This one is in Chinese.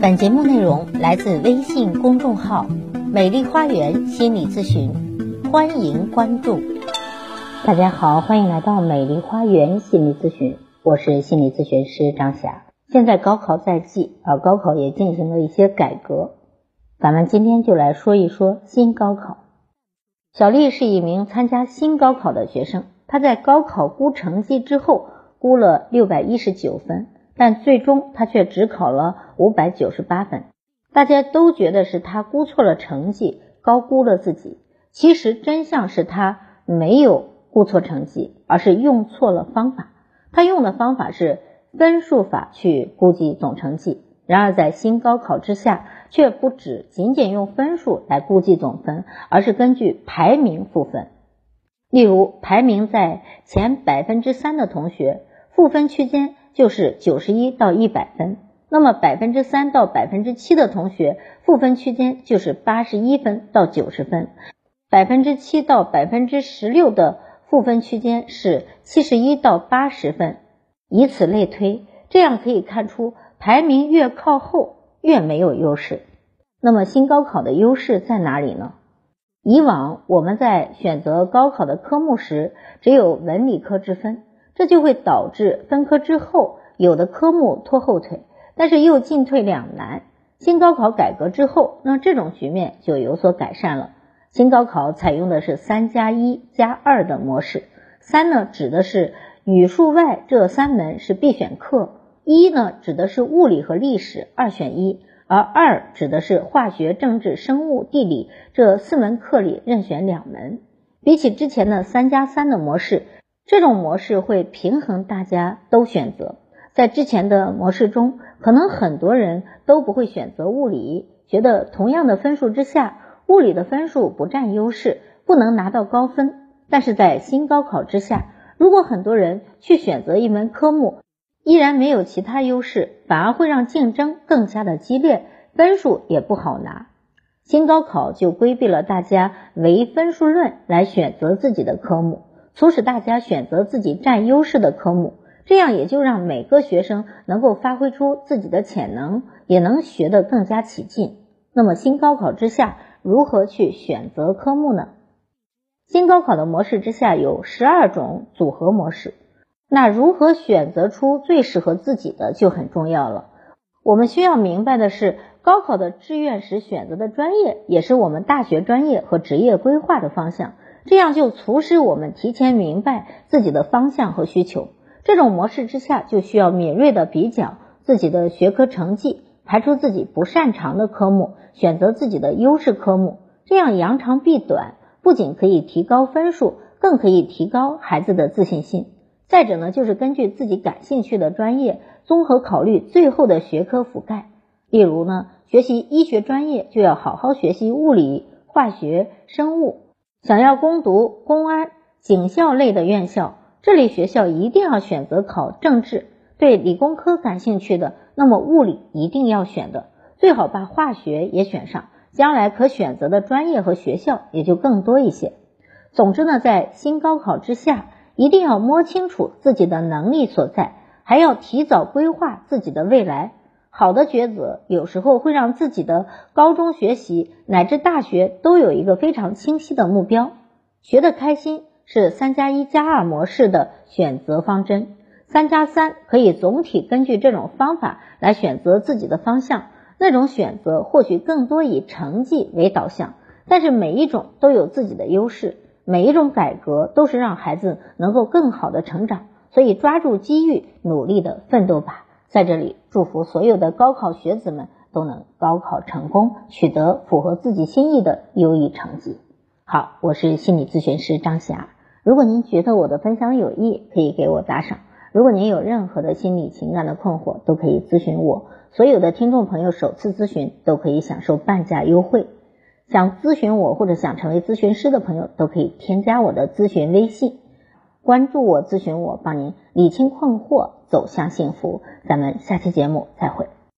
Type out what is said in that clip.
本节目内容来自微信公众号“美丽花园心理咨询”，欢迎关注。大家好，欢迎来到美丽花园心理咨询，我是心理咨询师张霞。现在高考在即，啊，高考也进行了一些改革，咱们今天就来说一说新高考。小丽是一名参加新高考的学生，她在高考估成绩之后估了六百一十九分。但最终他却只考了五百九十八分，大家都觉得是他估错了成绩，高估了自己。其实真相是他没有估错成绩，而是用错了方法。他用的方法是分数法去估计总成绩。然而在新高考之下，却不只仅仅用分数来估计总分，而是根据排名赋分。例如，排名在前百分之三的同学，赋分区间。就是九十一到一百分，那么百分之三到百分之七的同学赋分区间就是八十一分到九十分，百分之七到百分之十六的赋分区间是七十一到八十分，以此类推，这样可以看出排名越靠后越没有优势。那么新高考的优势在哪里呢？以往我们在选择高考的科目时，只有文理科之分。这就会导致分科之后有的科目拖后腿，但是又进退两难。新高考改革之后，那这种局面就有所改善了。新高考采用的是三加一加二的模式，三呢指的是语数外这三门是必选课，一呢指的是物理和历史二选一，而二指的是化学、政治、生物、地理这四门课里任选两门。比起之前的三加三的模式。这种模式会平衡大家都选择，在之前的模式中，可能很多人都不会选择物理，觉得同样的分数之下，物理的分数不占优势，不能拿到高分。但是在新高考之下，如果很多人去选择一门科目，依然没有其他优势，反而会让竞争更加的激烈，分数也不好拿。新高考就规避了大家唯分数论来选择自己的科目。促使大家选择自己占优势的科目，这样也就让每个学生能够发挥出自己的潜能，也能学得更加起劲。那么新高考之下，如何去选择科目呢？新高考的模式之下有十二种组合模式，那如何选择出最适合自己的就很重要了。我们需要明白的是，高考的志愿时选择的专业，也是我们大学专业和职业规划的方向。这样就促使我们提前明白自己的方向和需求。这种模式之下，就需要敏锐的比较自己的学科成绩，排除自己不擅长的科目，选择自己的优势科目。这样扬长避短，不仅可以提高分数，更可以提高孩子的自信心。再者呢，就是根据自己感兴趣的专业，综合考虑最后的学科覆盖。例如呢，学习医学专业，就要好好学习物理、化学、生物。想要攻读公安、警校类的院校，这类学校一定要选择考政治。对理工科感兴趣的，那么物理一定要选的，最好把化学也选上，将来可选择的专业和学校也就更多一些。总之呢，在新高考之下，一定要摸清楚自己的能力所在，还要提早规划自己的未来。好的抉择有时候会让自己的高中学习乃至大学都有一个非常清晰的目标，学得开心是三加一加二模式的选择方针，三加三可以总体根据这种方法来选择自己的方向，那种选择或许更多以成绩为导向，但是每一种都有自己的优势，每一种改革都是让孩子能够更好的成长，所以抓住机遇，努力的奋斗吧。在这里，祝福所有的高考学子们都能高考成功，取得符合自己心意的优异成绩。好，我是心理咨询师张霞。如果您觉得我的分享有益，可以给我打赏。如果您有任何的心理情感的困惑，都可以咨询我。所有的听众朋友首次咨询都可以享受半价优惠。想咨询我或者想成为咨询师的朋友，都可以添加我的咨询微信。关注我，咨询我，帮您理清困惑，走向幸福。咱们下期节目再会。